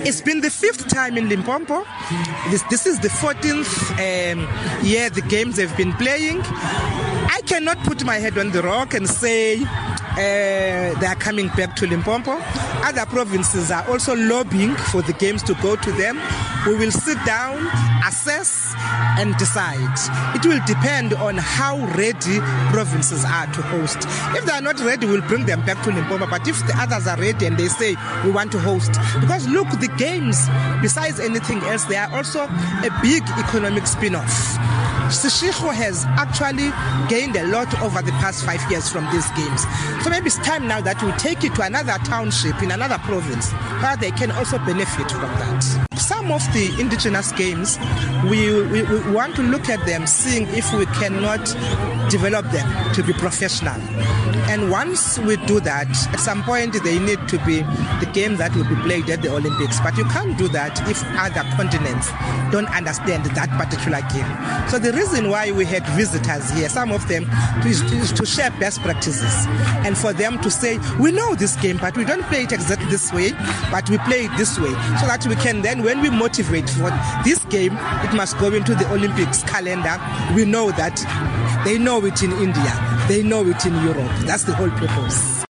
It's been the fifth time in Limpopo. This, this is the 14th um, year the games have been playing. I cannot put my head on the rock and say uh, they are coming back to Limpopo. Other provinces are also lobbying for the games to go to them. We will sit down, assess, and decide. It will depend on how ready provinces are to host. If they are not ready, we'll bring them back to Limpopo. But if the others are ready and they say we want to host, because look, the games, besides anything else, they are also a big economic spin-off. Seshego has actually gained a lot over the past five years from these games. So maybe it's time now that we take it to another township in another province where they can also benefit from that. Some of the indigenous games, we, we, we want to look at them, seeing if we cannot develop them to be professional. And once we do that, at some point they need to be the game that will be played at the Olympics. But you can't do that if other continents don't understand that particular game. So the reason why we had visitors here, some of them, is, is to share best practices and for them to say, we know this game, but we don't play it exactly this way, but we play it this way. So that we can then, when we motivate for this game, it must go into the Olympics calendar. We know that they know it in India, they know it in Europe. That's the whole purpose.